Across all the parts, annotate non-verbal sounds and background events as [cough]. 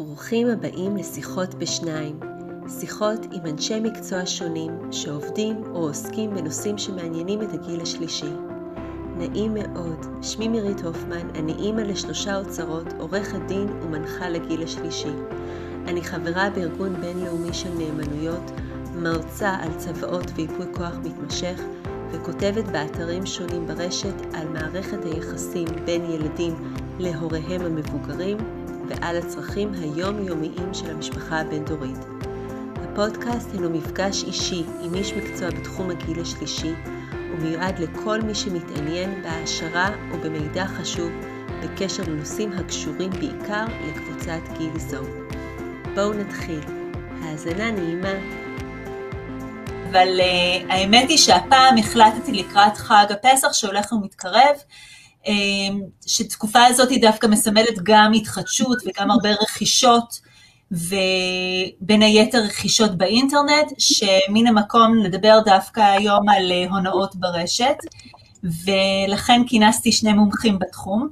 ברוכים הבאים לשיחות בשניים, שיחות עם אנשי מקצוע שונים שעובדים או עוסקים בנושאים שמעניינים את הגיל השלישי. נעים מאוד, שמי מירית הופמן, אני אימא לשלושה אוצרות, עורכת דין ומנחה לגיל השלישי. אני חברה בארגון בינלאומי של נאמנויות, מרצה על צוואות וייפוי כוח מתמשך, וכותבת באתרים שונים ברשת על מערכת היחסים בין ילדים להוריהם המבוגרים, ועל הצרכים היומיומיים של המשפחה הבין-דורית. הפודקאסט הינו מפגש אישי עם איש מקצוע בתחום הגיל השלישי, ומיועד לכל מי שמתעניין בהעשרה ובמידע חשוב בקשר לנושאים הקשורים בעיקר לקבוצת גיל זו. בואו נתחיל. האזנה נעימה. אבל uh, האמת היא שהפעם החלטתי לקראת חג הפסח שהולך ומתקרב, שתקופה הזאת היא דווקא מסמלת גם התחדשות וגם הרבה רכישות, ובין היתר רכישות באינטרנט, שמן המקום לדבר דווקא היום על אה, הונאות ברשת, ולכן כינסתי שני מומחים בתחום.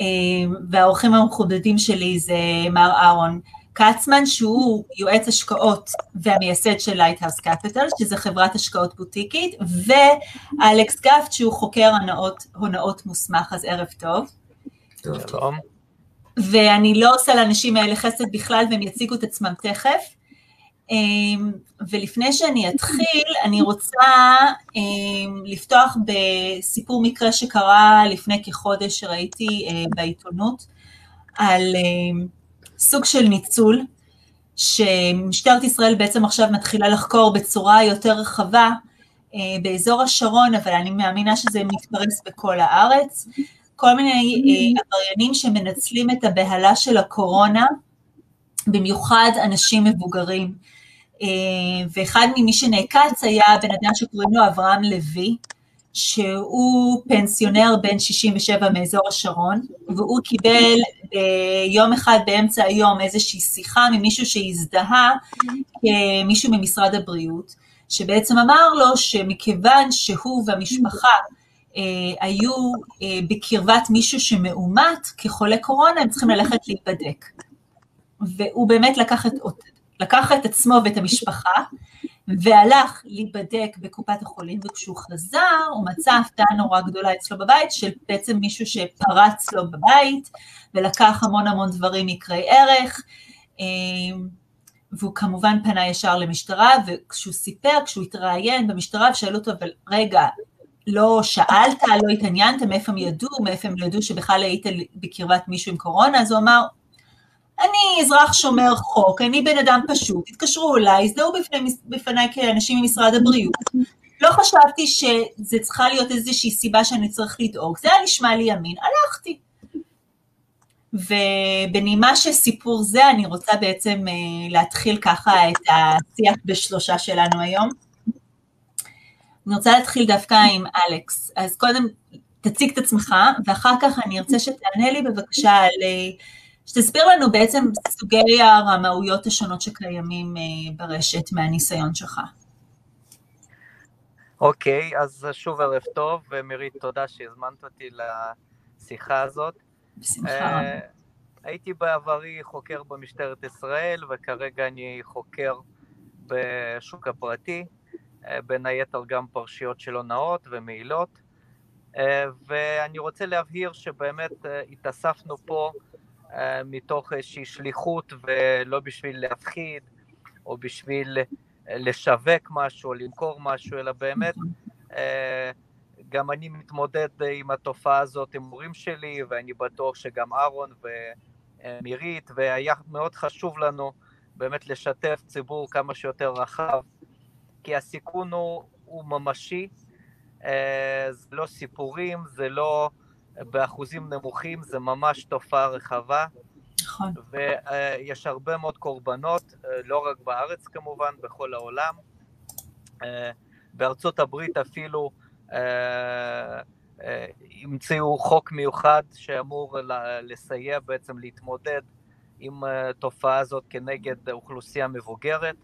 אמ, והאורחים המכובדים שלי זה מר אהרון כצמן, שהוא יועץ השקעות והמייסד של Lighthouse Capital, שזה חברת השקעות בוטיקית, ואלכס גפט, שהוא חוקר הונאות, הונאות מוסמך, אז ערב טוב. טוב. טוב. ואני לא עושה לאנשים האלה חסד בכלל, והם יציגו את עצמם תכף. אמ, ולפני שאני אתחיל, אני רוצה אמ, לפתוח בסיפור מקרה שקרה לפני כחודש שראיתי אה, בעיתונות, על אמ, סוג של ניצול, שמשטרת ישראל בעצם עכשיו מתחילה לחקור בצורה יותר רחבה אה, באזור השרון, אבל אני מאמינה שזה מתפרס בכל הארץ, כל מיני אה, עבריינים שמנצלים את הבהלה של הקורונה, במיוחד אנשים מבוגרים. אה, ואחד ממי שנעקץ היה בן אדם שקוראים לו אברהם לוי, שהוא פנסיונר בן 67 מאזור השרון, והוא קיבל אה, יום אחד באמצע היום איזושהי שיחה ממישהו שהזדהה כמישהו ממשרד הבריאות, שבעצם אמר לו שמכיוון שהוא והמשפחה אה, היו אה, בקרבת מישהו שמאומת כחולה קורונה, הם צריכים ללכת להיבדק. והוא באמת לקח את, לקח את עצמו ואת המשפחה, והלך להיבדק בקופת החולים, וכשהוא חזר הוא מצא הפתעה נורא גדולה אצלו בבית, של בעצם מישהו שפרץ לו בבית, ולקח המון המון דברים יקרי ערך, אמ, והוא כמובן פנה ישר למשטרה, וכשהוא סיפר, כשהוא התראיין במשטרה, ושאלו אותו, אבל רגע, לא שאלת, לא התעניינת, מאיפה הם ידעו, מאיפה הם ידעו שבכלל היית בקרבת מישהו עם קורונה, אז הוא אמר, אני אזרח שומר חוק, אני בן אדם פשוט, התקשרו אליי, הזדהו בפני, בפניי כאנשים ממשרד הבריאות. לא חשבתי שזה צריכה להיות איזושהי סיבה שאני צריך לדאוג, זה היה נשמע לי ימין, הלכתי. ובנימה של סיפור זה, אני רוצה בעצם אה, להתחיל ככה את השיח בשלושה שלנו היום. אני רוצה להתחיל דווקא עם אלכס. אז קודם תציג את עצמך, ואחר כך אני ארצה שתענה לי בבקשה על אה, שתסביר לנו בעצם סוגי הרמאויות השונות שקיימים אה, ברשת מהניסיון שלך. אוקיי, okay, אז שוב ערב טוב, ומירית, תודה שהזמנת אותי לשיחה הזאת. בשמחה. Uh, הייתי בעברי חוקר במשטרת ישראל, וכרגע אני חוקר בשוק הפרטי, uh, בין היתר גם פרשיות של הונאות ומעילות. Uh, ואני רוצה להבהיר שבאמת uh, התאספנו פה מתוך איזושהי שליחות ולא בשביל להפחיד או בשביל לשווק משהו או למכור משהו, אלא באמת אה, גם אני מתמודד עם התופעה הזאת עם מורים שלי, ואני בטוח שגם אהרון ומירית, והיה מאוד חשוב לנו באמת לשתף ציבור כמה שיותר רחב, כי הסיכון הוא, הוא ממשי, אה, זה לא סיפורים, זה לא באחוזים נמוכים, זה ממש תופעה רחבה. נכון. ויש הרבה מאוד קורבנות, לא רק בארץ כמובן, בכל העולם. בארצות הברית אפילו המציאו חוק מיוחד שאמור לסייע בעצם להתמודד עם התופעה הזאת כנגד אוכלוסייה מבוגרת,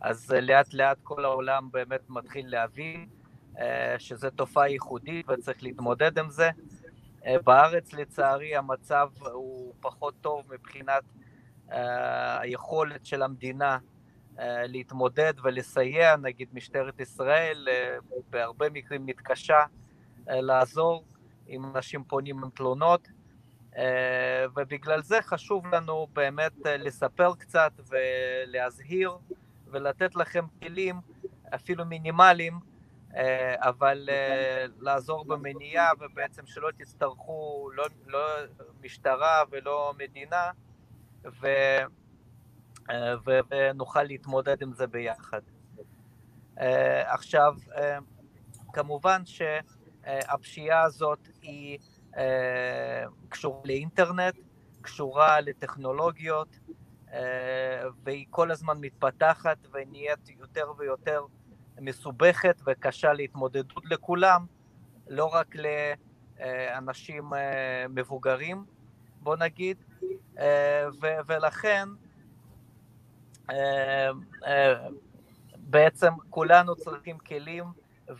אז לאט לאט כל העולם באמת מתחיל להבין שזו תופעה ייחודית וצריך להתמודד עם זה. בארץ לצערי המצב הוא פחות טוב מבחינת היכולת של המדינה להתמודד ולסייע, נגיד משטרת ישראל בהרבה מקרים מתקשה לעזור אם אנשים פונים עם תלונות, ובגלל זה חשוב לנו באמת לספר קצת ולהזהיר ולתת לכם כלים אפילו מינימליים אה, אבל אה, לעזור במניעה ובעצם שלא תצטרכו לא, לא משטרה ולא מדינה ו, אה, ו, ונוכל להתמודד עם זה ביחד. עכשיו, כמובן שהפשיעה הזאת היא קשורה לאינטרנט, קשורה לטכנולוגיות, והיא כל הזמן מתפתחת ונהיית יותר ויותר מסובכת וקשה להתמודדות לכולם, לא רק לאנשים אה, מבוגרים, בוא נגיד, אה, ולכן אה, בעצם כולנו צריכים כלים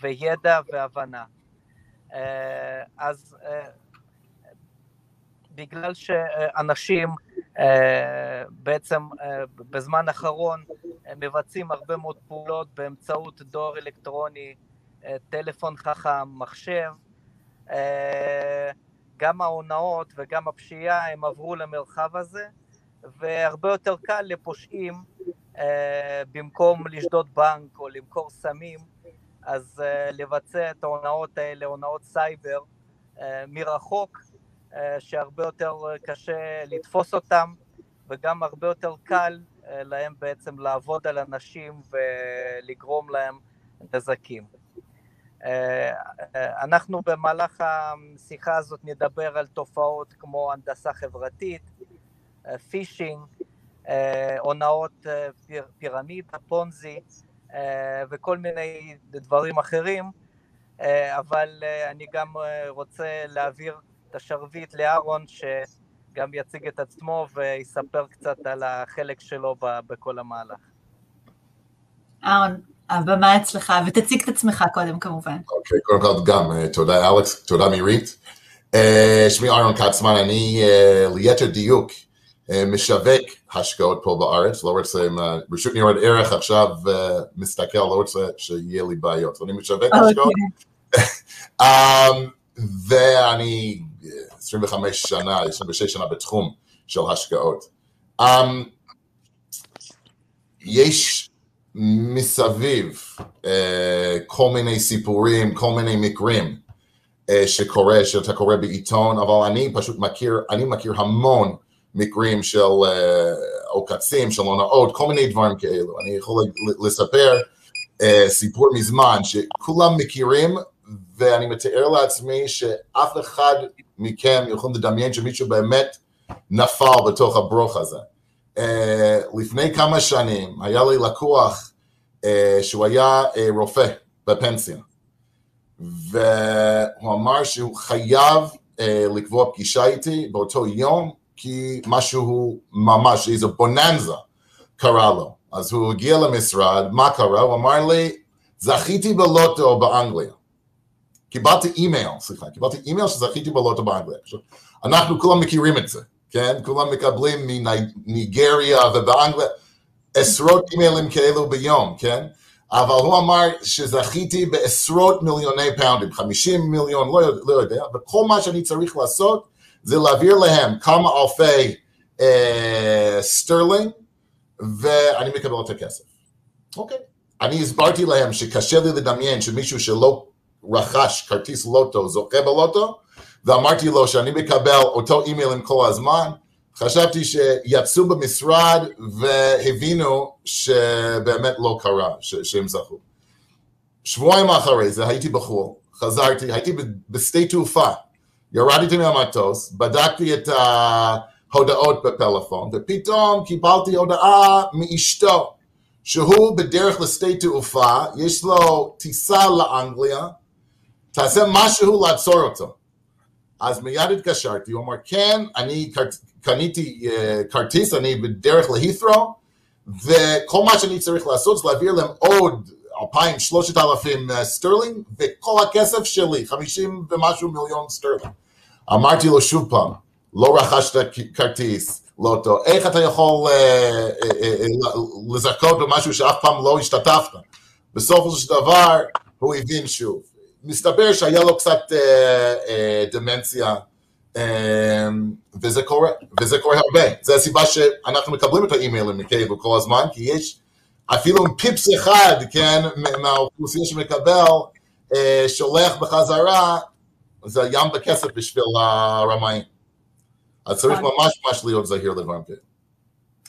וידע והבנה. אז בגלל שאנשים בעצם בזמן האחרון מבצעים הרבה מאוד פעולות באמצעות דואר אלקטרוני, טלפון חכם, מחשב. גם ההונאות וגם הפשיעה הם עברו למרחב הזה, והרבה יותר קל לפושעים, במקום לשדוד בנק או למכור סמים, אז לבצע את ההונאות האלה, הונאות סייבר, מרחוק, שהרבה יותר קשה לתפוס אותם, וגם הרבה יותר קל אה, להם בעצם לעבוד על אנשים ולגרום להם נזקים. אה, אה, אנחנו במהלך השיחה הזאת נדבר על תופעות כמו הנדסה חברתית, פישינג, הונאות פירמידה, פונזי וכל מיני דברים אחרים, אבל אני גם רוצה להעביר את השרביט לאהרון, גם יציג את עצמו ויספר קצת על החלק שלו בכל המהלך. אהרון, הבמה אצלך, ותציג את עצמך קודם כמובן. אוקיי, קודם כל גם תודה אלכס, תודה מירית. Uh, שמי אהרון כצמן, אני uh, ליתר דיוק משווק השקעות פה בארץ, לא רוצה, רשות ניירות ערך עכשיו מסתכל, לא רוצה שיהיה לי בעיות, אני משווק okay. השקעות. um, [laughs] ואני 25 שנה, 26 שנה בתחום של השקעות. Um, יש מסביב uh, כל מיני סיפורים, כל מיני מקרים uh, שקורה, שאתה קורא בעיתון, אבל אני פשוט מכיר, אני מכיר המון מקרים של uh, עוקצים, של הונאות, כל מיני דברים כאלו. אני יכול לספר uh, סיפור מזמן שכולם מכירים ואני מתאר לעצמי שאף אחד מכם יכול לדמיין שמישהו באמת נפל בתוך הברוך הזה. Uh, לפני כמה שנים היה לי לקוח uh, שהוא היה uh, רופא בפנסיה, והוא אמר שהוא חייב uh, לקבוע פגישה איתי באותו יום, כי משהו ממש, איזו בוננזה קרה לו. אז הוא הגיע למשרד, מה קרה? הוא אמר לי, זכיתי בלוטו באנגליה. קיבלתי אימייל, סליחה, קיבלתי אימייל שזכיתי בלוטו באנגליה. אנחנו כולם מכירים את זה, כן? כולם מקבלים מניגריה ובאנגליה עשרות אימיילים כאלו ביום, כן? אבל הוא אמר שזכיתי בעשרות מיליוני פאונדים, 50 מיליון, לא, לא יודע, וכל מה שאני צריך לעשות זה להעביר להם כמה אלפי אה, סטרלינג, ואני מקבל את הכסף. אוקיי. אני הסברתי להם שקשה לי לדמיין שמישהו שלא רכש כרטיס לוטו, זוכה בלוטו, ואמרתי לו שאני מקבל אותו אימיילים כל הזמן, חשבתי שיצאו במשרד והבינו שבאמת לא קרה, ש- שהם זכו. שבועיים אחרי זה הייתי בחו"ל, חזרתי, הייתי בשדה תעופה, ירדתי מהמטוס, בדקתי את ההודעות בפלאפון, ופתאום קיבלתי הודעה מאשתו, שהוא בדרך לשדה תעופה, יש לו טיסה לאנגליה, תעשה משהו לעצור אותו. אז מיד התקשרתי, הוא אמר, כן, אני קניתי אה, כרטיס, אני בדרך להית'רו, וכל מה שאני צריך לעשות זה להעביר להם עוד אלפיים, שלושת אלפים אה, סטרלינג, וכל הכסף שלי, חמישים ומשהו מיליון סטרלינג. אמרתי לו שוב פעם, לא רכשת כרטיס, לא טוב. איך אתה יכול אה, אה, אה, אה, לזכות במשהו שאף פעם לא השתתפת? בסופו של דבר הוא הבין שוב. מסתבר שהיה לו קצת אה, אה, דמנציה, אה, וזה קורה, וזה קורה הרבה. זו הסיבה שאנחנו מקבלים את האימיילים מקייבל כל הזמן, כי יש אפילו פיפס אחד, כן, מהאוכלוסייה שמקבל, אה, שולח בחזרה, זה ים בכסף בשביל הרמאים. אז צריך נכון. ממש ממש להיות זהיר לדברים כאלה.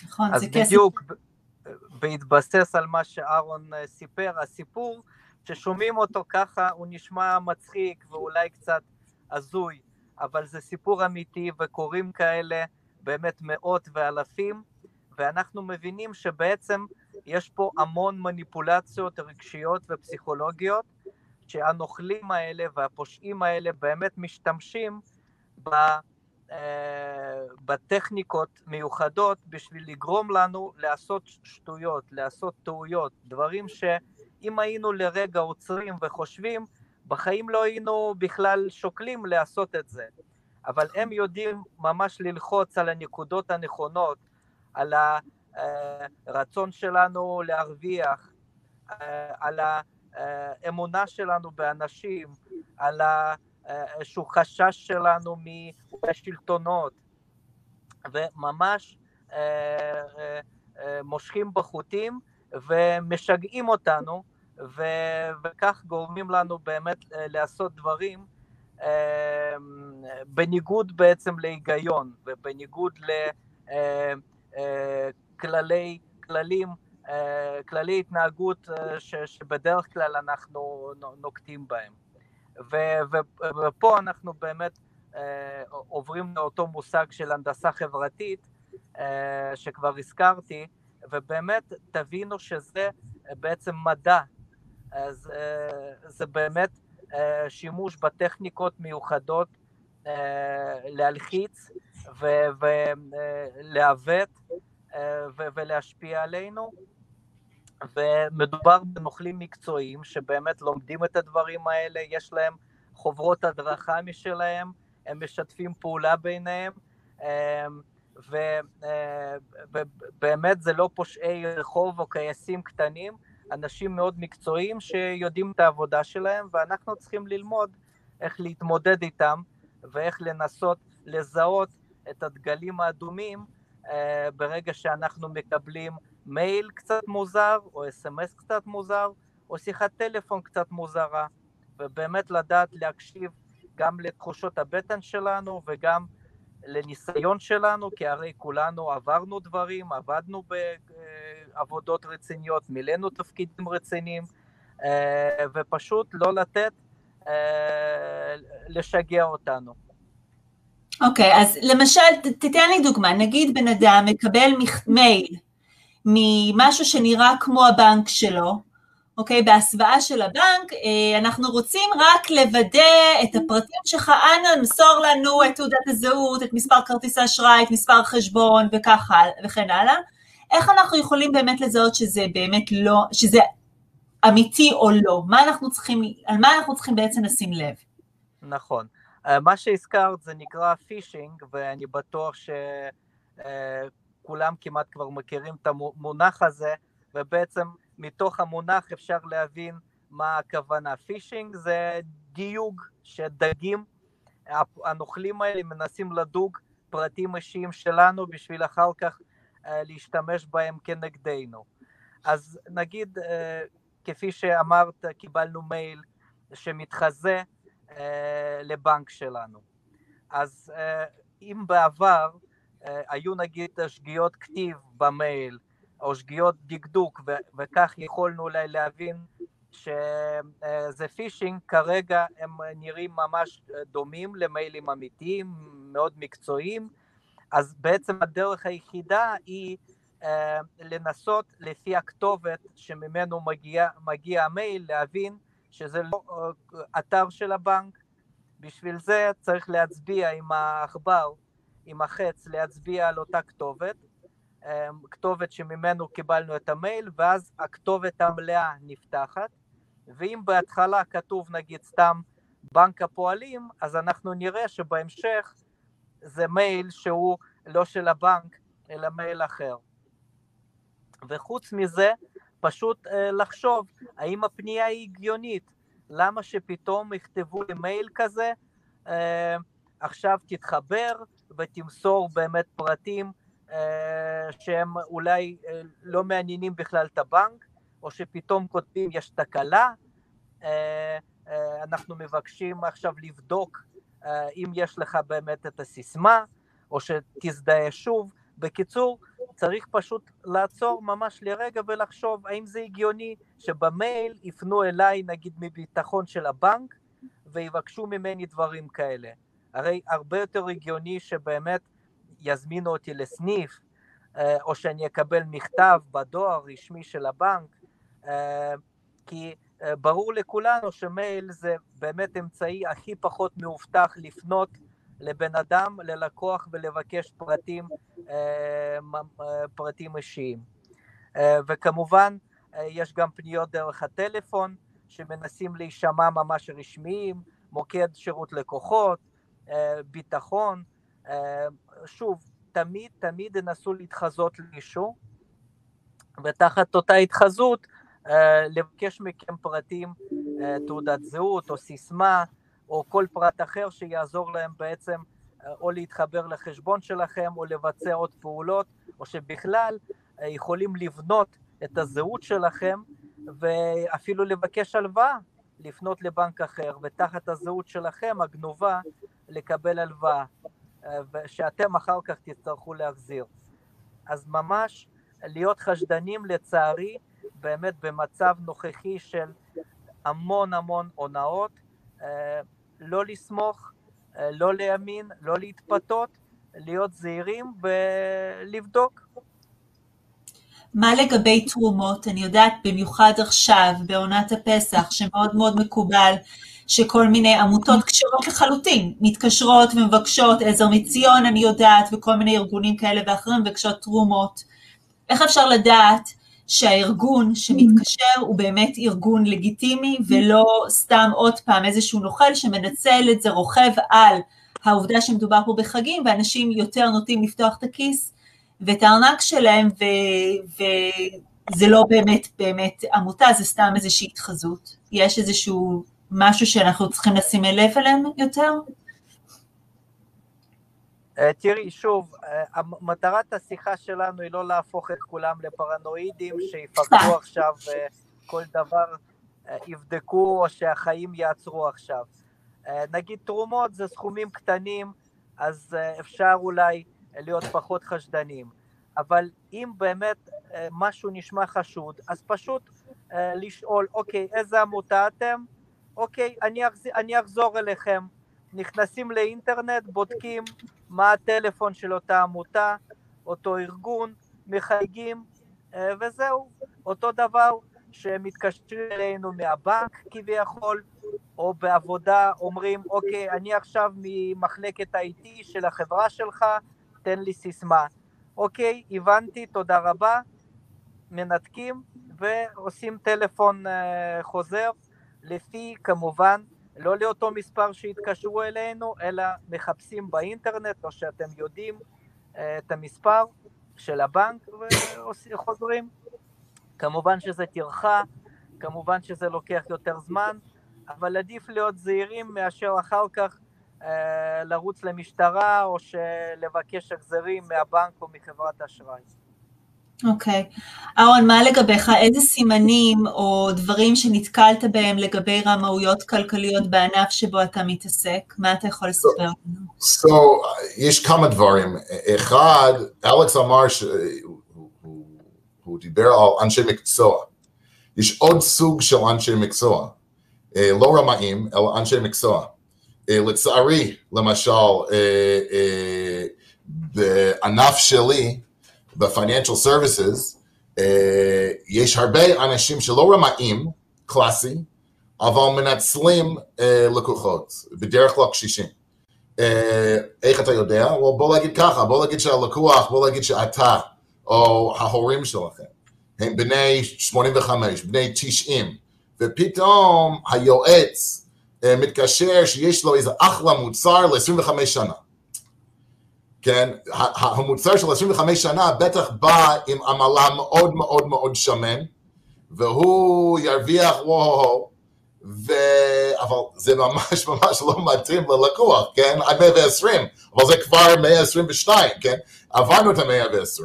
נכון, אז זה כסף. בדיוק, בהתבסס על מה שאהרון אה, סיפר, הסיפור, ששומעים אותו ככה, הוא נשמע מצחיק ואולי קצת הזוי, אבל זה סיפור אמיתי וקורים כאלה באמת מאות ואלפים, ואנחנו מבינים שבעצם יש פה המון מניפולציות רגשיות ופסיכולוגיות, שהנוכלים האלה והפושעים האלה באמת משתמשים ב... אה, בטכניקות מיוחדות בשביל לגרום לנו לעשות שטויות, לעשות טעויות, דברים שאם היינו לרגע עוצרים וחושבים, בחיים לא היינו בכלל שוקלים לעשות את זה. אבל הם יודעים ממש ללחוץ על הנקודות הנכונות, על הרצון שלנו להרוויח, אה, על האמונה שלנו באנשים, על. איזשהו חשש שלנו מהשלטונות, וממש אה, אה, אה, מושכים בחוטים ומשגעים אותנו, ו, וכך גורמים לנו באמת לעשות דברים בניגוד בעצם להיגיון ובניגוד לכללי, כללים, כללי התנהגות ש, שבדרך כלל אנחנו נוקטים בהם. ו- ו- ופה אנחנו באמת אה, עוברים לאותו מושג של הנדסה חברתית אה, שכבר הזכרתי, ובאמת תבינו שזה בעצם מדע, אז אה, זה באמת אה, שימוש בטכניקות מיוחדות אה, להלחיץ ולעוות ולהשפיע עלינו. ומדובר בנוכלים מקצועיים שבאמת לומדים את הדברים האלה, יש להם חוברות הדרכה משלהם, הם משתפים פעולה ביניהם, אמ, ובאמת זה לא פושעי רחוב או כייסים קטנים, אנשים מאוד מקצועיים שיודעים את העבודה שלהם, ואנחנו צריכים ללמוד איך להתמודד איתם ואיך לנסות לזהות את הדגלים האדומים אה, ברגע שאנחנו מקבלים מייל קצת מוזר, או אס.אם.אס קצת מוזר, או שיחת טלפון קצת מוזרה, ובאמת לדעת להקשיב גם לתחושות הבטן שלנו וגם לניסיון שלנו, כי הרי כולנו עברנו דברים, עבדנו בעבודות רציניות, מילאנו תפקידים רציניים, אה, ופשוט לא לתת אה, לשגע אותנו. אוקיי, okay, אז למשל, תתן לי דוגמה, נגיד בן אדם מקבל מייל ממשהו שנראה כמו הבנק שלו, אוקיי? בהסוואה של הבנק, אה, אנחנו רוצים רק לוודא את הפרטים שלך, אנא מסור לנו את תעודת הזהות, את מספר כרטיס האשראי, את מספר חשבון וככה וכן הלאה. איך אנחנו יכולים באמת לזהות שזה באמת לא, שזה אמיתי או לא? מה אנחנו צריכים, על מה אנחנו צריכים בעצם לשים לב? נכון. אה, מה שהזכרת זה נקרא פישינג, ואני בטוח ש... אה, כמעט כבר מכירים את המונח הזה, ובעצם מתוך המונח אפשר להבין מה הכוונה. פישינג זה דיוג שדגים, הנוכלים האלה מנסים לדוג פרטים אישיים שלנו בשביל אחר כך אה, להשתמש בהם כנגדנו. אז נגיד, אה, כפי שאמרת, קיבלנו מייל שמתחזה אה, לבנק שלנו. אז אם בעבר היו נגיד שגיאות כתיב במייל, או שגיאות דקדוק, ו- וכך יכולנו אולי להבין שזה פישינג, כרגע הם נראים ממש דומים למיילים אמיתיים, מאוד מקצועיים, אז בעצם הדרך היחידה היא uh, לנסות לפי הכתובת שממנו מגיע, מגיע המייל, להבין שזה לא uh, אתר של הבנק. בשביל זה צריך להצביע עם העכבר עם החץ להצביע על אותה כתובת, כתובת שממנו קיבלנו את המייל, ואז הכתובת המלאה נפתחת, ואם בהתחלה כתוב נגיד סתם בנק הפועלים, אז אנחנו נראה שבהמשך זה מייל שהוא לא של הבנק, אלא מייל אחר. וחוץ מזה, פשוט לחשוב האם הפנייה היא הגיונית, למה שפתאום יכתבו לי מייל כזה, עכשיו תתחבר ותמסור באמת פרטים שהם אולי לא מעניינים בכלל את הבנק, או שפתאום כותבים יש תקלה, אנחנו מבקשים עכשיו לבדוק אם יש לך באמת את הסיסמה, או שתזדהה שוב. בקיצור, צריך פשוט לעצור ממש לרגע ולחשוב האם זה הגיוני שבמייל יפנו אליי נגיד מביטחון של הבנק ויבקשו ממני דברים כאלה. הרי הרבה יותר הגיוני שבאמת יזמינו אותי לסניף, או שאני אקבל מכתב בדואר רשמי של הבנק, כי ברור לכולנו שמייל זה באמת אמצעי הכי פחות מאובטח לפנות לבן אדם, ללקוח ולבקש פרטים, פרטים אישיים. וכמובן, יש גם פניות דרך הטלפון, שמנסים להישמע ממש רשמיים, מוקד שירות לקוחות, ביטחון, שוב, תמיד תמיד ינסו להתחזות למישהו, ותחת אותה התחזות לבקש מכם פרטים, תעודת זהות או סיסמה, או כל פרט אחר שיעזור להם בעצם או להתחבר לחשבון שלכם או לבצע עוד פעולות, או שבכלל יכולים לבנות את הזהות שלכם ואפילו לבקש הלוואה, לפנות לבנק אחר, ותחת הזהות שלכם, הגנובה, לקבל הלוואה, שאתם אחר כך תצטרכו להחזיר. אז ממש להיות חשדנים, לצערי, באמת במצב נוכחי של המון המון הונאות, לא לסמוך, לא להאמין, לא להתפתות, להיות זהירים ולבדוק. מה לגבי תרומות? אני יודעת במיוחד עכשיו, בעונת הפסח, שמאוד מאוד מקובל שכל מיני עמותות כשרות לחלוטין, מתקשרות ומבקשות, עזר מציון אני יודעת, וכל מיני ארגונים כאלה ואחרים מבקשות תרומות. איך אפשר לדעת שהארגון שמתקשר הוא באמת ארגון לגיטימי ולא סתם עוד פעם איזשהו נוכל שמנצל את זה, רוכב על העובדה שמדובר פה בחגים ואנשים יותר נוטים לפתוח את הכיס ואת הארנק שלהם ו- וזה לא באמת באמת עמותה, זה סתם איזושהי התחזות. יש איזשהו משהו שאנחנו צריכים לשים לב אליהם יותר? אה, תראי, שוב, אה, מטרת השיחה שלנו היא לא להפוך את כולם לפרנואידים, שיפקדו עכשיו אה, כל דבר, יבדקו או שהחיים יעצרו עכשיו. נגיד תרומות זה סכומים קטנים, אז אפשר אולי להיות פחות חשדנים. אבל אם באמת משהו נשמע חשוד, אז פשוט לשאול, אוקיי, איזה עמותה אתם? אוקיי, אני אחזור, אני אחזור אליכם. נכנסים לאינטרנט, בודקים מה הטלפון של אותה עמותה, אותו ארגון, מחייגים, אה, וזהו. אותו דבר שמתקשרים אלינו מהבנק כביכול, או בעבודה אומרים, אוקיי, אני עכשיו ממחלקת IT של החברה שלך, תן לי סיסמה. אוקיי, הבנתי, תודה רבה, מנתקים ועושים טלפון אה, חוזר, לפי כמובן לא לאותו מספר שהתקשרו אלינו, אלא מחפשים באינטרנט, או שאתם יודעים אה, את המספר של הבנק וחוזרים. כמובן שזה טרחה, כמובן שזה לוקח יותר זמן, אבל עדיף להיות זהירים מאשר אחר כך אה, לרוץ למשטרה או לבקש החזרים מהבנק או מחברת אשראי. אוקיי. אהרון, מה לגביך? איזה סימנים או דברים שנתקלת בהם לגבי רמאויות כלכליות בענף שבו אתה מתעסק? מה אתה יכול לספר לנו? So, יש כמה דברים. אחד, אלכס אמר שהוא דיבר על אנשי מקצוע. יש עוד סוג של אנשי מקצוע. לא רמאים, אלא אנשי מקצוע. לצערי, למשל, בענף שלי, ב-financial uh, יש הרבה אנשים שלא רמאים, קלאסי, אבל מנצלים uh, לקוחות, בדרך כלל קשישים. Uh, איך אתה יודע? well, בוא נגיד ככה, בוא נגיד שהלקוח, בוא נגיד שאתה, או ההורים שלכם, הם בני 85, בני 90, ופתאום היועץ מתקשר שיש לו איזה אחלה מוצר ל-25 שנה. כן, המוצר של 25 שנה בטח בא עם עמלה מאוד מאוד מאוד שמן, והוא ירוויח וואו, ו... אבל זה ממש [laughs] ממש לא מתאים ללקוח, כן? עד 120, אבל זה כבר 122, כן? עברנו את ה-120.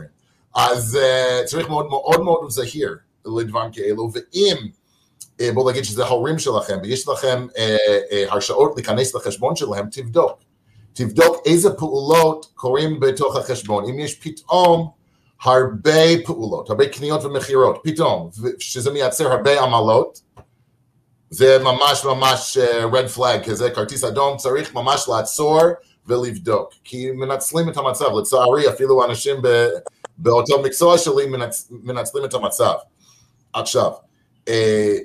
אז uh, צריך מאוד מאוד מאוד זהיר לדברים כאלו, ואם, uh, בואו נגיד שזה ההורים שלכם, ויש לכם uh, uh, הרשאות להיכנס לחשבון שלהם, תבדוק. תבדוק איזה פעולות קורים בתוך החשבון. אם יש פתאום הרבה פעולות, הרבה קניות ומכירות, פתאום, שזה מייצר הרבה עמלות, זה ממש ממש red flag כזה, כרטיס אדום, צריך ממש לעצור ולבדוק, כי מנצלים את המצב, לצערי אפילו אנשים באותו מקצוע שלי מנצ, מנצלים את המצב. עכשיו, אה,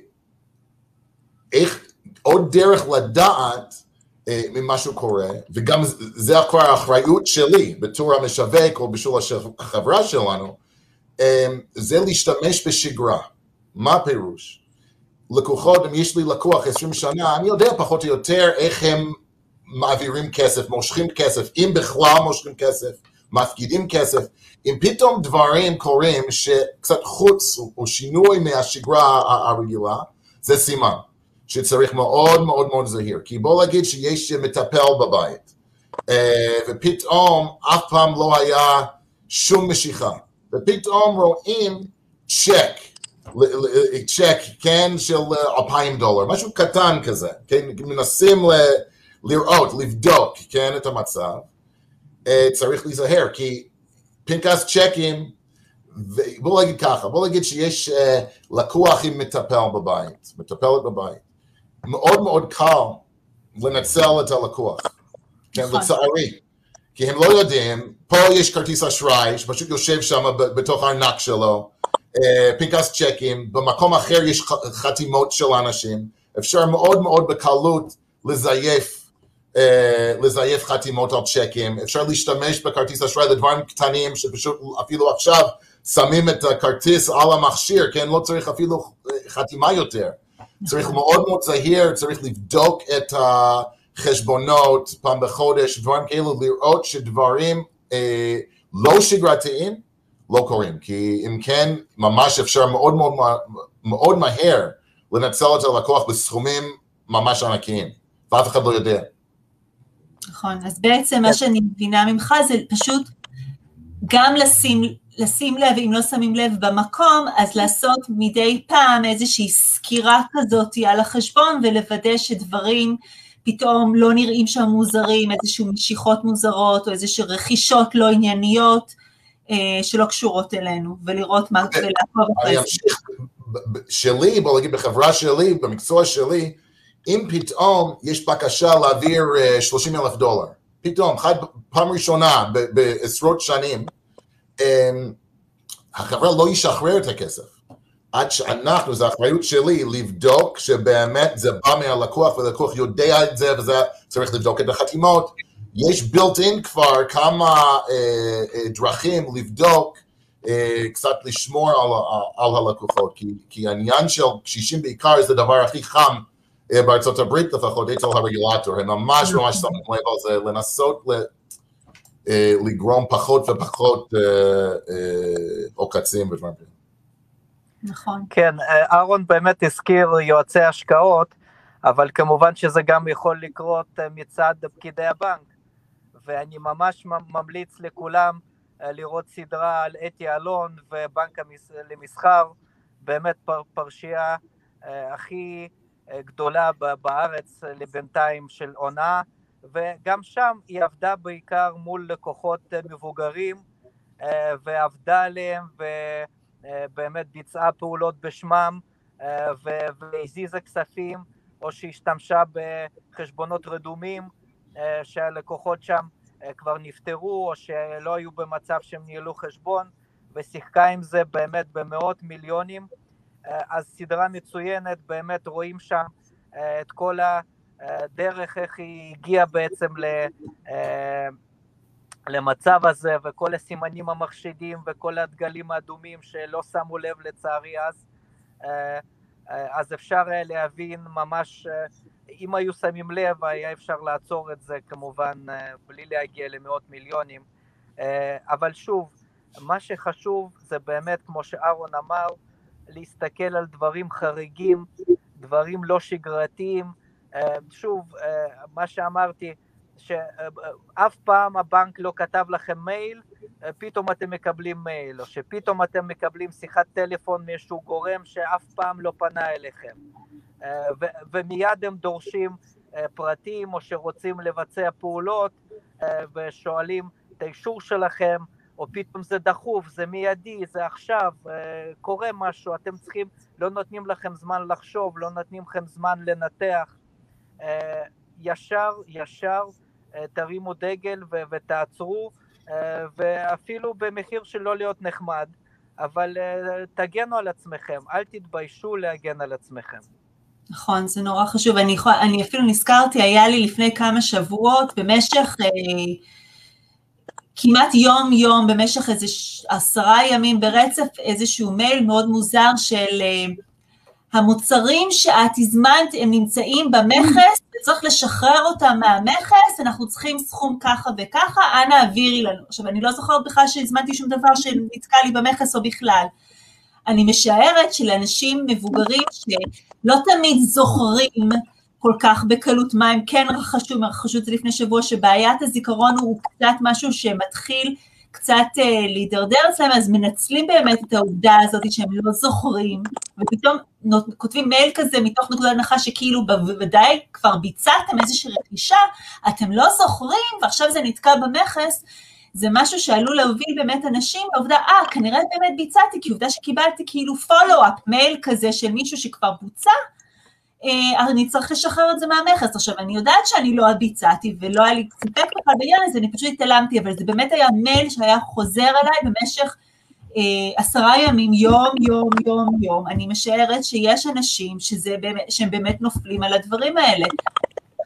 איך, עוד דרך לדעת אה, ממשהו קורה, וגם זה כבר האחריות שלי בתור המשווק או בשביל החברה שלנו, אה, זה להשתמש בשגרה. מה הפירוש? לקוחות, אם יש לי לקוח 20 שנה, אני יודע פחות או יותר איך הם מעבירים כסף, מושכים כסף, אם בכלל מושכים כסף, מפקידים כסף. אם פתאום דברים קורים שקצת חוץ או שינוי מהשגרה הרגילה, זה סימן שצריך מאוד מאוד מאוד זהיר. כי בוא נגיד שיש מטפל בבית, אה, ופתאום אף פעם לא היה שום משיכה, ופתאום רואים צ'ק, צ'ק, כן, של אלפיים דולר, משהו קטן כזה, כן, מנסים לראות, לבדוק, כן, את המצב, אה, צריך להיזהר, כי פנקס צ'קים, בוא נגיד ככה, בוא נגיד שיש לקוח עם מטפל בבית, מטפלת בבית, מאוד מאוד קל לנצל את הלקוח, כן, נכון. לצערי, כי הם לא יודעים, פה יש כרטיס אשראי שפשוט יושב שם בתוך הארנק שלו, uh, פנקס צ'קים, במקום אחר יש חתימות של אנשים, אפשר מאוד מאוד בקלות לזייף אה, לזייף חתימות על צ'קים, אפשר להשתמש בכרטיס אשראי לדברים קטנים שפשוט אפילו עכשיו שמים את הכרטיס על המכשיר, כן, לא צריך אפילו אה, חתימה יותר, צריך מאוד מאוד זהיר, צריך לבדוק את החשבונות פעם בחודש, דברים כאלו, לראות שדברים אה, לא שגרתיים לא קורים, כי אם כן, ממש אפשר מאוד מאוד, מאוד מהר לנצל את הלקוח בסכומים ממש ענקיים, ואף אחד לא יודע. נכון, אז בעצם מה שאני מבינה ממך זה פשוט גם לשים, לשים לב, אם לא שמים לב במקום, אז לעשות מדי פעם איזושהי סקירה כזאת על החשבון ולוודא שדברים פתאום לא נראים שם מוזרים, איזשהו משיכות מוזרות או איזשהו רכישות לא ענייניות אה, שלא קשורות אלינו, ולראות מה, אוקיי. ולעקוב אחרי זה. שלי, בוא נגיד בחברה שלי, במקצוע שלי, אם פתאום יש בקשה להעביר 30 אה, אלף דולר, פתאום, חד, פעם ראשונה בעשרות שנים, החברה לא ישחרר את הכסף. עד שאנחנו, זו האחריות שלי לבדוק שבאמת זה בא מהלקוח והלקוח יודע את זה וזה צריך לבדוק את החתימות. יש built in כבר כמה אה, אה, דרכים לבדוק, אה, קצת לשמור על, על הלקוחות, כי, כי העניין של קשישים בעיקר זה הדבר הכי חם בארצות הברית לפחות, אצל הרגולטור, הם ממש ממש שמים לב על זה, לנסות אה, לגרום פחות ופחות אה, עוקצים ודברים כאלה. נכון. כן, אהרון באמת הזכיר יועצי השקעות, אבל כמובן שזה גם יכול לקרות מצד פקידי הבנק, ואני ממש ממליץ לכולם לראות סדרה על אתי אלון ובנק למסחר, באמת פרשייה הכי אה, גדולה בארץ לבינתיים של עונה, וגם שם היא עבדה בעיקר מול לקוחות אה, מבוגרים, אה, ועבדה עליהם, ובאמת ביצעה פעולות בשמם, והזיזה כספים, או שהשתמשה בחשבונות רדומים, שהלקוחות שם כבר נפטרו, או שלא היו במצב שהם ניהלו חשבון, ושיחקה עם זה באמת במאות מיליונים. אז סדרה מצוינת, באמת רואים שם אה, את כל הדרך, איך היא הגיעה בעצם ל... אה, למצב הזה וכל הסימנים המחשידים וכל הדגלים האדומים שלא שמו לב לצערי אז, אה, אז אפשר להבין ממש, אם היו שמים לב היה אפשר לעצור את זה כמובן בלי להגיע למאות מיליונים, אבל שוב, מה שחשוב זה באמת, כמו שאהרון אמר, להסתכל על דברים חריגים, דברים לא שגרתיים. שוב, מה שאמרתי, שאף פעם הבנק לא כתב לכם מייל, פתאום אתם מקבלים מייל, או שפתאום אתם מקבלים שיחת טלפון מאיזשהו גורם שאף פעם לא פנה אליכם. ו- ומיד הם דורשים פרטים, או שרוצים לבצע פעולות, ושואלים את האישור שלכם, או פתאום זה דחוף, זה מיידי, זה עכשיו, קורה משהו, אתם צריכים, לא נותנים לכם זמן לחשוב, לא נותנים לכם זמן לנתח. ישר, ישר תרימו דגל ו- ותעצרו, ואפילו במחיר של לא להיות נחמד, אבל תגנו על עצמכם, אל תתביישו להגן על עצמכם. נכון, זה נורא חשוב. אני, יכול, אני אפילו נזכרתי, היה לי לפני כמה שבועות, במשך אה, כמעט יום-יום, במשך איזה עשרה ימים ברצף, איזשהו מייל מאוד מוזר של אה, המוצרים שאת הזמנת, הם נמצאים במכס, וצריך לשחרר אותם מהמכס, אנחנו צריכים סכום ככה וככה, אנא העבירי לנו. עכשיו, אני לא זוכרת בכלל שהזמנתי שום דבר שנתקע לי במכס או בכלל. אני משערת שלאנשים מבוגרים שלא תמיד זוכרים כל כך בקלות מה הם כן רכשו, הם רכשו את זה לפני שבוע, שבעיית הזיכרון הוא קצת משהו שמתחיל קצת אה, להידרדר אצלם, אז מנצלים באמת את העובדה הזאת שהם לא זוכרים, ופתאום נות, כותבים מייל כזה מתוך נקודת הנחה שכאילו בוודאי כבר ביצעתם איזושהי רכישה, אתם לא זוכרים, ועכשיו זה נתקע במכס, זה משהו שעלול להוביל באמת אנשים לעובדה, אה, כנראה באמת ביצעתי, כי עובדה שקיבלתי כאילו פולו-אפ, מייל כזה של מישהו שכבר בוצע, אני צריך לשחרר את זה מהמכס. עכשיו, אני יודעת שאני לא ביצעתי ולא היה לי סיפק בכלל בעניין הזה, אני פשוט התעלמתי, אבל זה באמת היה מייל שהיה חוזר אליי במשך אה, עשרה ימים, יום, יום, יום, יום. אני משערת שיש אנשים שזה באמת, שהם באמת נופלים על הדברים האלה.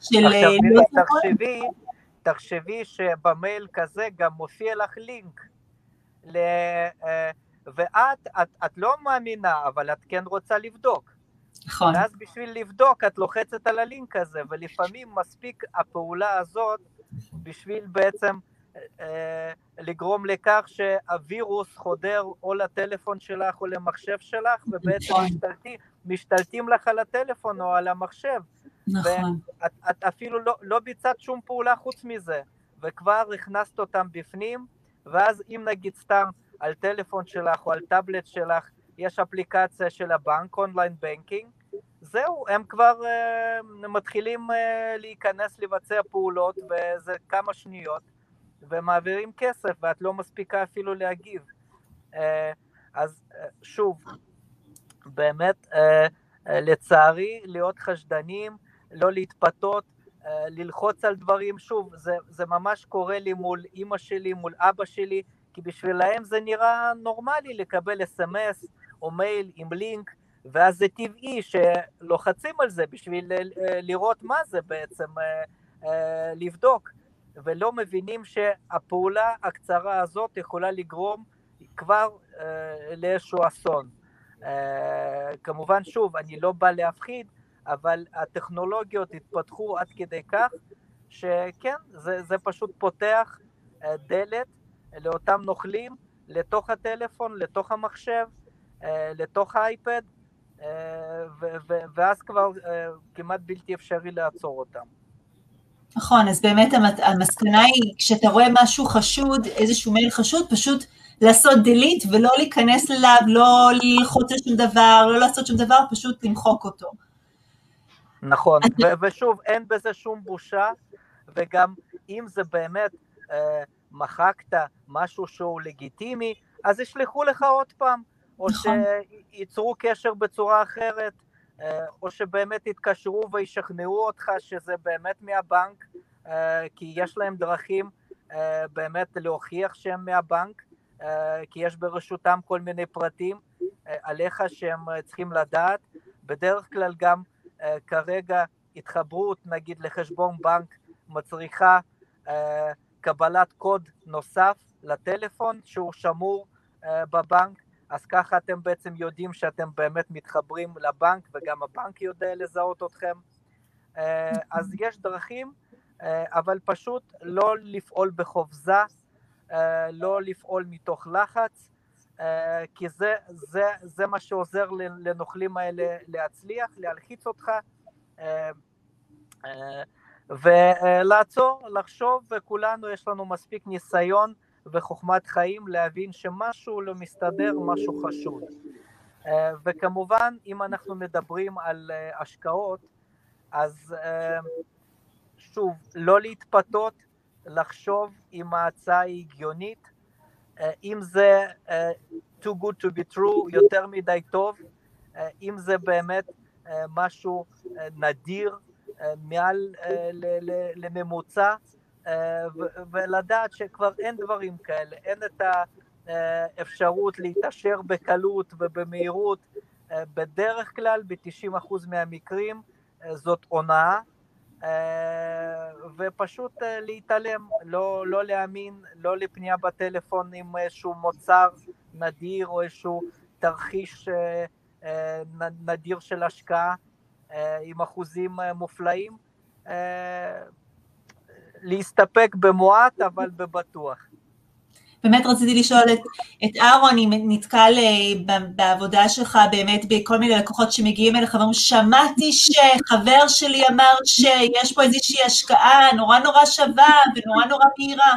של, עכשיו, לא תחשבי, תחשבי שבמייל כזה גם מופיע לך לינק. ל... אה, ואת, את, את לא מאמינה, אבל את כן רוצה לבדוק. נכון. ואז בשביל לבדוק את לוחצת על הלינק הזה, ולפעמים מספיק הפעולה הזאת בשביל בעצם אה, לגרום לכך שהווירוס חודר או לטלפון שלך או למחשב שלך, ובעצם נכון. משתלטים, משתלטים לך על הטלפון או על המחשב. נכון. ואת את אפילו לא, לא ביצעת שום פעולה חוץ מזה, וכבר הכנסת אותם בפנים, ואז אם נגיד סתם על טלפון שלך או על טאבלט שלך יש אפליקציה של הבנק, online banking, זהו, הם כבר אה, מתחילים אה, להיכנס לבצע פעולות, וזה כמה שניות, ומעבירים כסף, ואת לא מספיקה אפילו להגיב. Uh, אז uh, שוב, באמת, uh, uh, לצערי, להיות חשדנים, לא להתפתות, uh, ללחוץ על דברים, שוב, זה, זה ממש קורה לי מול אימא שלי, מול אבא שלי, כי בשבילהם זה נראה נורמלי לקבל אס.אם.אס או מייל עם לינק, ואז זה טבעי שלוחצים על זה בשביל אה, לראות מה זה בעצם, אה, אה, לבדוק, ולא מבינים שהפעולה הקצרה הזאת יכולה לגרום כבר לאיזשהו אסון. כמובן, שוב, אני לא בא להפחיד, אבל הטכנולוגיות התפתחו עד כדי כך שכן, זה, זה פשוט פותח דלת לאותם נוכלים לתוך הטלפון, לתוך המחשב, לתוך האייפד, ואז כבר אה, כמעט בלתי אפשרי לעצור אותם. נכון, אז באמת המסקנה היא, כשאתה רואה משהו חשוד, איזשהו מייל חשוד, פשוט לעשות delete ולא להיכנס אליו, לא ללחוץ על שום דבר, לא לעשות שום דבר, פשוט למחוק אותו. נכון, ושוב, אין בזה שום בושה, וגם אם זה באמת אה, מחקת משהו שהוא לגיטימי, אז ישלחו לך עוד פעם. או נכון. שייצרו קשר בצורה אחרת, אה, או שבאמת יתקשרו וישכנעו אותך שזה באמת מהבנק, אה, כי יש להם דרכים אה, באמת להוכיח שהם מהבנק, כי יש ברשותם כל מיני פרטים עליך שהם צריכים לדעת. בדרך כלל גם כרגע התחברות נגיד לחשבון בנק מצריכה קבלת קוד נוסף לטלפון שהוא שמור בבנק, אז ככה אתם בעצם יודעים שאתם באמת מתחברים לבנק וגם הבנק יודע לזהות אתכם. אה, אז יש דרכים, אה, אבל פשוט לא לפעול בחופזה, לא לפעול מתוך לחץ, כי זה, זה, זה מה שעוזר לנוכלים האלה להצליח, להלחיץ אותך, ולעצור, לחשוב, וכולנו יש לנו מספיק ניסיון וחוכמת חיים להבין שמשהו לא מסתדר, משהו חשוד. וכמובן, אם אנחנו מדברים על השקעות, אז שוב, לא להתפתות, לחשוב אם ההצעה היא הגיונית, אם זה too good to be true, יותר מדי טוב, אם זה באמת משהו נדיר, מעל לממוצע, ולדעת שכבר אין דברים כאלה, אין את האפשרות להתעשר בקלות ובמהירות, בדרך כלל ב-90% מהמקרים זאת הונאה, ופשוט להתעלם, לא, לא להאמין, לא לפנייה בטלפון עם איזשהו מוצר נדיר או איזשהו תרחיש נדיר של השקעה עם אחוזים מופלאים, להסתפק במועט אבל בבטוח. באמת רציתי לשאול את, את אהרון, אם נתקל בעבודה שלך באמת בכל מיני לקוחות שמגיעים אליך ואומרים, שמעתי שחבר שלי אמר שיש פה איזושהי השקעה נורא נורא שווה ונורא נורא מהירה.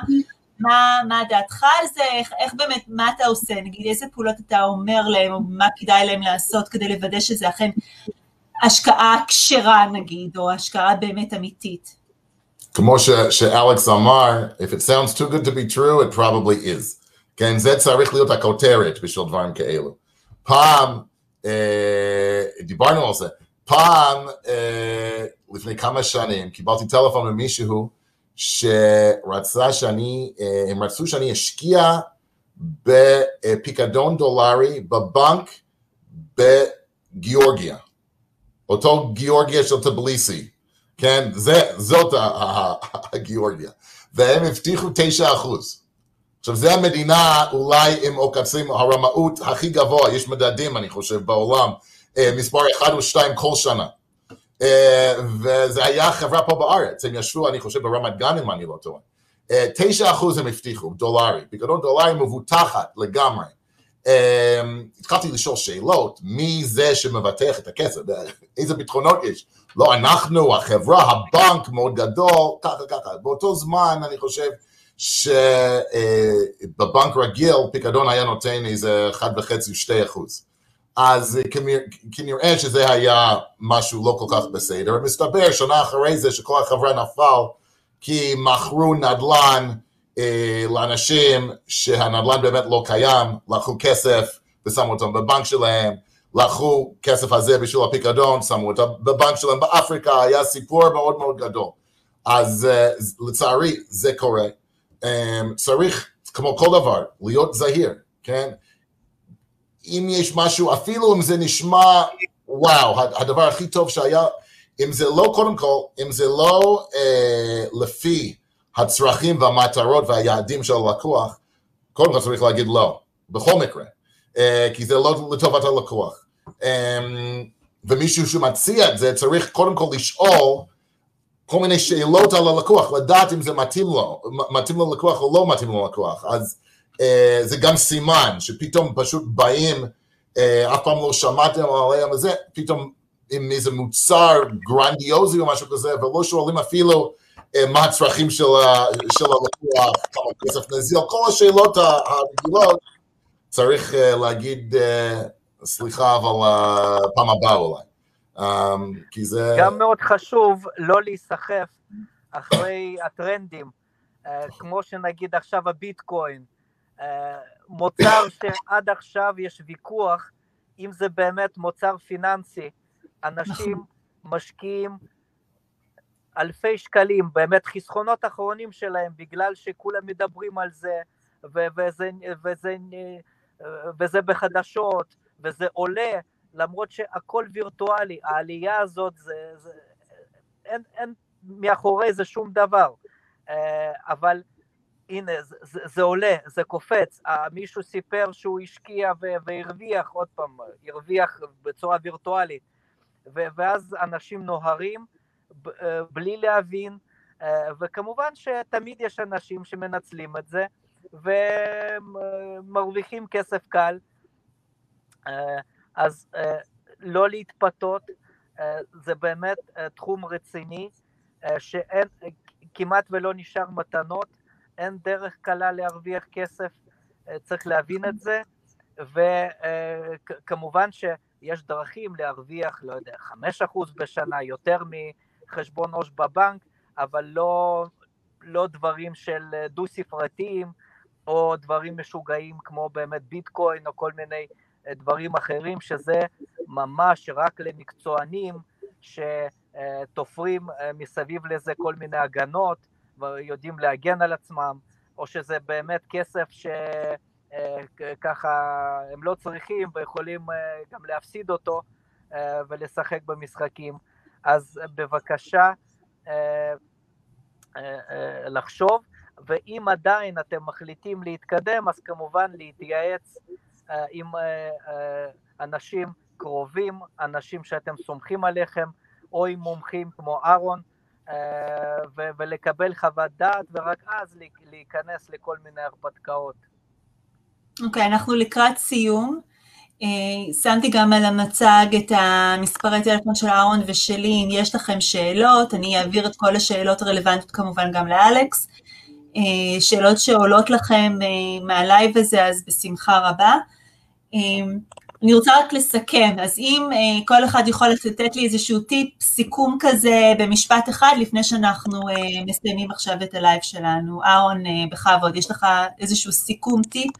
מה, מה דעתך על זה? איך, איך באמת, מה אתה עושה? נגיד, איזה פעולות אתה אומר להם, או מה כדאי להם לעשות כדי לוודא שזה אכן השקעה כשרה נגיד, או השקעה באמת אמיתית? כמו שאלכס אמר, if it sounds too good to be true, it probably is. כן, זה צריך להיות הכותרת בשביל דברים כאלו. פעם, אה, דיברנו על זה, פעם, אה, לפני כמה שנים, קיבלתי טלפון ממישהו שרצה שאני, אה, הם רצו שאני אשקיע בפיקדון דולרי בבנק בגיאורגיה. אותו גיאורגיה של טבליסי. כן, זה, זאת הגיאורגיה. והם הבטיחו תשע אחוז. עכשיו, זו המדינה אולי עם עוקצים הרמאות הכי גבוה, יש מדדים, אני חושב, בעולם, אה, מספר אחד או שתיים כל שנה. אה, וזה היה חברה פה בארץ, הם ישבו, אני חושב, ברמת גן, אם אני לא טועה. אה, תשע אחוז הם הבטיחו, דולרי. פיקדון דולרי מבוטחת לגמרי. התחלתי לשאול שאלות, מי זה שמבטח את הכסף, איזה ביטחונות יש. לא אנחנו, החברה, הבנק מאוד גדול, ככה ככה. באותו זמן אני חושב שבבנק רגיל פיקדון היה נותן איזה 1.5-2 אחוז. אז כנראה שזה היה משהו לא כל כך בסדר. מסתבר שנה אחרי זה שכל החברה נפל כי מכרו נדל"ן אה, לאנשים שהנדל"ן באמת לא קיים, לקחו כסף ושמו אותם בבנק שלהם. לקחו כסף הזה בשביל הפיקדון, שמו אותה בבנק שלהם באפריקה, היה סיפור מאוד מאוד גדול. אז uh, לצערי זה קורה. Um, צריך, כמו כל דבר, להיות זהיר, כן? אם יש משהו, אפילו אם זה נשמע, וואו, הדבר הכי טוב שהיה, אם זה לא, קודם כל, אם זה לא uh, לפי הצרכים והמטרות והיעדים של הלקוח, קודם כל צריך להגיד לא, בכל מקרה. Uh, כי זה לא לטובת הלקוח. Um, ומישהו שמציע את זה צריך קודם כל לשאול כל מיני שאלות על הלקוח, לדעת אם זה מתאים לו, מתאים לו לקוח או לא מתאים לו לקוח, אז uh, זה גם סימן שפתאום פשוט באים, uh, אף פעם לא שמעתם עליהם וזה, פתאום עם איזה מוצר גרנדיוזי או משהו כזה, ולא שואלים אפילו מה הצרכים של, של הלקוח, כמה כסף נזיל, כל השאלות הרגילות צריך uh, להגיד, uh, סליחה, אבל uh, פעם הבאה אולי. Um, כי זה... גם מאוד חשוב לא להיסחף אחרי הטרנדים, uh, כמו שנגיד עכשיו הביטקוין, uh, מוצר שעד עכשיו יש ויכוח אם זה באמת מוצר פיננסי, אנשים נכון. משקיעים אלפי שקלים, באמת חסכונות אחרונים שלהם, בגלל שכולם מדברים על זה, ו- וזה, וזה, וזה בחדשות, וזה עולה, למרות שהכל וירטואלי, העלייה הזאת, זה, זה, אין, אין מאחורי זה שום דבר, אבל הנה, זה, זה, זה עולה, זה קופץ, מישהו סיפר שהוא השקיע והרוויח, עוד פעם, הרוויח בצורה וירטואלית, ואז אנשים נוהרים בלי להבין, וכמובן שתמיד יש אנשים שמנצלים את זה, ומרוויחים כסף קל. אז לא להתפתות, זה באמת תחום רציני, שאין, כמעט ולא נשאר מתנות, אין דרך קלה להרוויח כסף, צריך להבין את זה, וכמובן שיש דרכים להרוויח, לא יודע, 5% בשנה, יותר מחשבון עו"ש בבנק, אבל לא, לא דברים של דו-ספרתיים, או דברים משוגעים כמו באמת ביטקוין, או כל מיני דברים אחרים, שזה ממש רק למקצוענים שתופרים מסביב לזה כל מיני הגנות ויודעים להגן על עצמם, או שזה באמת כסף שככה הם לא צריכים ויכולים גם להפסיד אותו ולשחק במשחקים. אז בבקשה לחשוב, ואם עדיין אתם מחליטים להתקדם, אז כמובן להתייעץ עם אנשים קרובים, אנשים שאתם סומכים עליכם, או עם מומחים כמו אהרון, ולקבל חוות דעת, ורק אז להיכנס לכל מיני הרפתקאות. אוקיי, אוקיי, אנחנו לקראת סיום. שמתי גם על המצג את המספרי טלפון של אהרון ושלי, אם יש לכם שאלות, אני אעביר את כל השאלות הרלוונטיות כמובן גם לאלכס. שאלות שעולות לכם מהלייב הזה, אז בשמחה רבה. אני רוצה רק לסכם, אז אם כל אחד יכול לתת לי איזשהו טיפ, סיכום כזה במשפט אחד, לפני שאנחנו מסיימים עכשיו את הלייב שלנו. אהרון, בכבוד, יש לך איזשהו סיכום טיפ?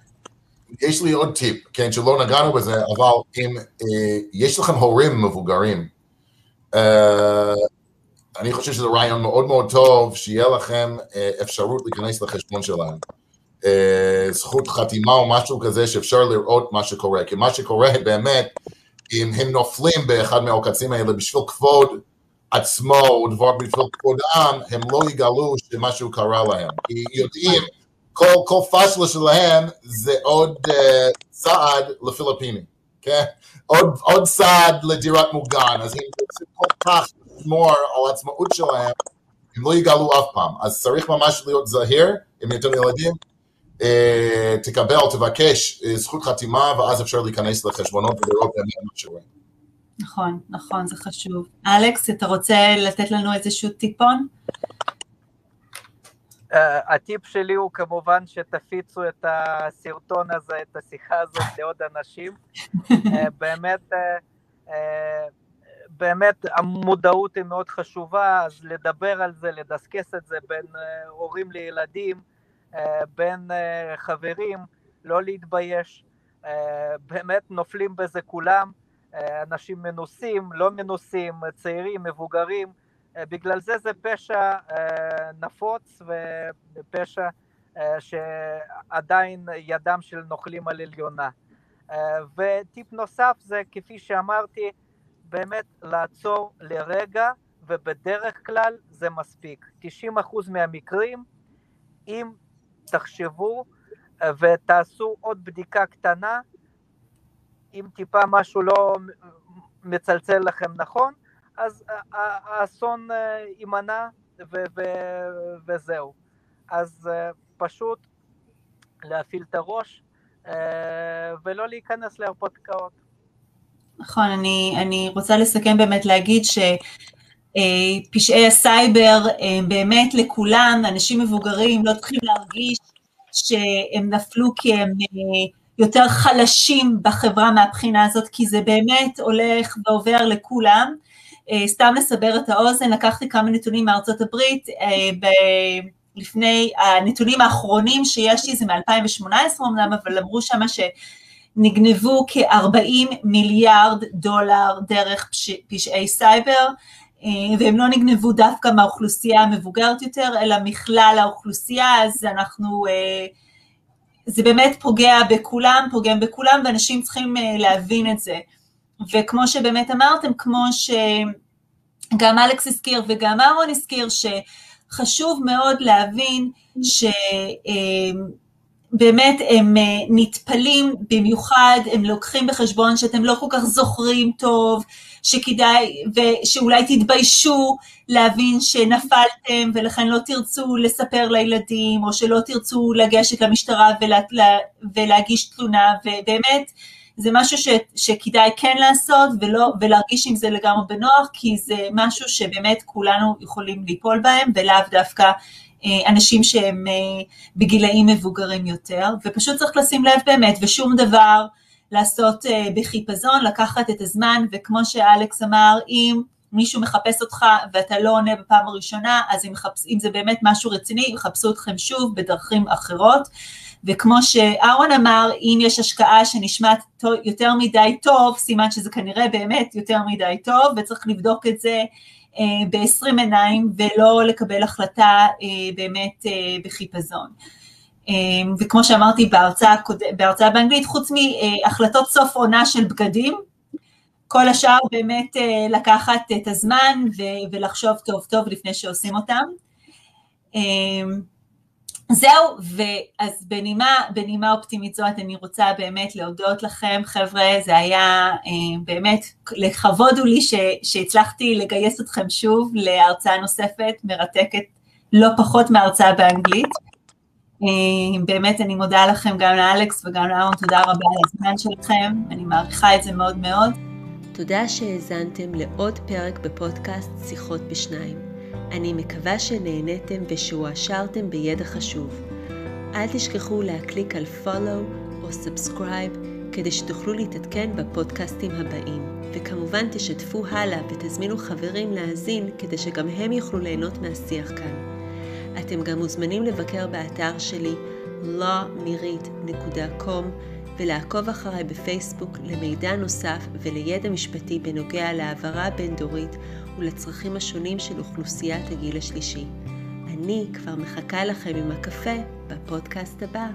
יש לי עוד טיפ, כן, שלא נגענו בזה, אבל אם יש לכם הורים מבוגרים, אני חושב שזה רעיון מאוד מאוד טוב, שיהיה לכם אפשרות להיכנס לחשבון שלהם. זכות חתימה או משהו כזה שאפשר לראות מה שקורה, כי מה שקורה [laughs] באמת, אם הם נופלים באחד מהעוקצים האלה בשביל כבוד עצמו, או דבר בשביל כבודם, הם לא יגלו שמשהו קרה להם, כי יודעים, כל, כל פשלה שלהם זה עוד uh, צעד לפיליפינים, כן? עוד, עוד צעד לדירת מוגן, אז הם רוצים כל כך לשמור על העצמאות שלהם, הם לא יגלו אף פעם, אז צריך ממש להיות זהיר, אם יותר ילדים, תקבל, תבקש זכות חתימה, ואז אפשר להיכנס לחשבונות ולראות באמת מה שקורה. נכון, נכון, זה חשוב. אלכס, אתה רוצה לתת לנו איזשהו טיפון? Uh, הטיפ שלי הוא כמובן שתפיצו את הסרטון הזה, את השיחה הזאת לעוד אנשים. uh, [laughs] באמת, uh, uh, באמת המודעות היא מאוד חשובה, אז לדבר על זה, לדסקס את זה בין uh, הורים לילדים, אה, בין אה, חברים, לא להתבייש, אה, באמת נופלים בזה כולם, אנשים מנוסים, לא מנוסים, צעירים, מבוגרים, בגלל זה זה פשע נפוץ ופשע שעדיין ידם של נוכלים על עליונה. וטיפ נוסף זה, כפי שאמרתי, באמת לעצור לרגע, ובדרך כלל זה מספיק. 90% מהמקרים, אם תחשבו אה, ותעשו עוד בדיקה קטנה, אם טיפה משהו לא מצלצל לכם נכון, אז האסון אה, יימנע וזהו. אז אה, פשוט להפעיל את הראש ולא להיכנס להרפתקאות. נכון, אני, אני רוצה לסכם באמת להגיד ש... פשעי הסייבר הם באמת לכולם, אנשים מבוגרים לא צריכים להרגיש שהם נפלו כי הם אה, יותר חלשים בחברה מהבחינה הזאת, כי זה באמת הולך ועובר לכולם. אה, סתם לסבר את האוזן, לקחתי כמה נתונים מארצות הברית, אה, לפני, הנתונים האחרונים שיש לי זה מ-2018 אמנם, אבל אמרו שמה שנגנבו כ-40 מיליארד דולר דרך פשעי סייבר, אה, והם לא נגנבו דווקא מהאוכלוסייה המבוגרת יותר, אלא מכלל האוכלוסייה, אז אנחנו, אה, זה באמת פוגע בכולם, פוגם בכולם, ואנשים צריכים אה, להבין את זה. וכמו שבאמת אמרתם, כמו שגם אלכס הזכיר וגם אהרון הזכיר, שחשוב מאוד להבין ש... באמת הם אה, נטפלים במיוחד, הם לוקחים בחשבון שאתם לא כל כך זוכרים טוב, שכדאי, ושאולי תתביישו להבין שנפלתם ולכן לא תרצו לספר לילדים, או שלא תרצו לגשת למשטרה ולה, לה, ולהגיש תלונה, ובאמת זה משהו ש, שכדאי כן לעשות ולא, ולהרגיש עם זה לגמרי בנוח, כי זה משהו שבאמת כולנו יכולים ליפול בהם, ולאו דווקא אנשים שהם אה, בגילאים מבוגרים יותר, ופשוט צריך לשים לב באמת, ושום דבר לעשות אה, בחיפזון, לקחת את הזמן, וכמו שאלכס אמר, אם מישהו מחפש אותך ואתה לא עונה בפעם הראשונה, אז אם, חפש, אם זה באמת משהו רציני, יחפשו אתכם שוב בדרכים אחרות. וכמו שאהרון אמר, אם יש השקעה שנשמעת יותר מדי טוב, סימן שזה כנראה באמת יותר מדי טוב, וצריך לבדוק את זה אה, ב-20 עיניים ולא לקבל החלטה אה, באמת אה, בחיפזון. וכמו שאמרתי בהרצאה, בהרצאה באנגלית, חוץ מהחלטות סוף עונה של בגדים, כל השאר באמת לקחת את הזמן ולחשוב טוב טוב לפני שעושים אותם. זהו, ואז בנימה, בנימה אופטימית זאת אני רוצה באמת להודות לכם, חבר'ה, זה היה אה, באמת, לכבוד הוא לי ש, שהצלחתי לגייס אתכם שוב להרצאה נוספת, מרתקת, לא פחות מהרצאה באנגלית. אה, באמת אני מודה לכם, גם לאלכס וגם לאהרון, תודה רבה על הזמן שלכם, אני מעריכה את זה מאוד מאוד. תודה שהאזנתם לעוד פרק בפודקאסט שיחות בשניים. אני מקווה שנהניתם ושהועשרתם בידע חשוב. אל תשכחו להקליק על follow או subscribe כדי שתוכלו להתעדכן בפודקאסטים הבאים, וכמובן תשתפו הלאה ותזמינו חברים להאזין כדי שגם הם יוכלו ליהנות מהשיח כאן. אתם גם מוזמנים לבקר באתר שלי lawmirit.com ולעקוב אחריי בפייסבוק למידע נוסף ולידע משפטי בנוגע להעברה בין-דורית ולצרכים השונים של אוכלוסיית הגיל השלישי. אני כבר מחכה לכם עם הקפה בפודקאסט הבא.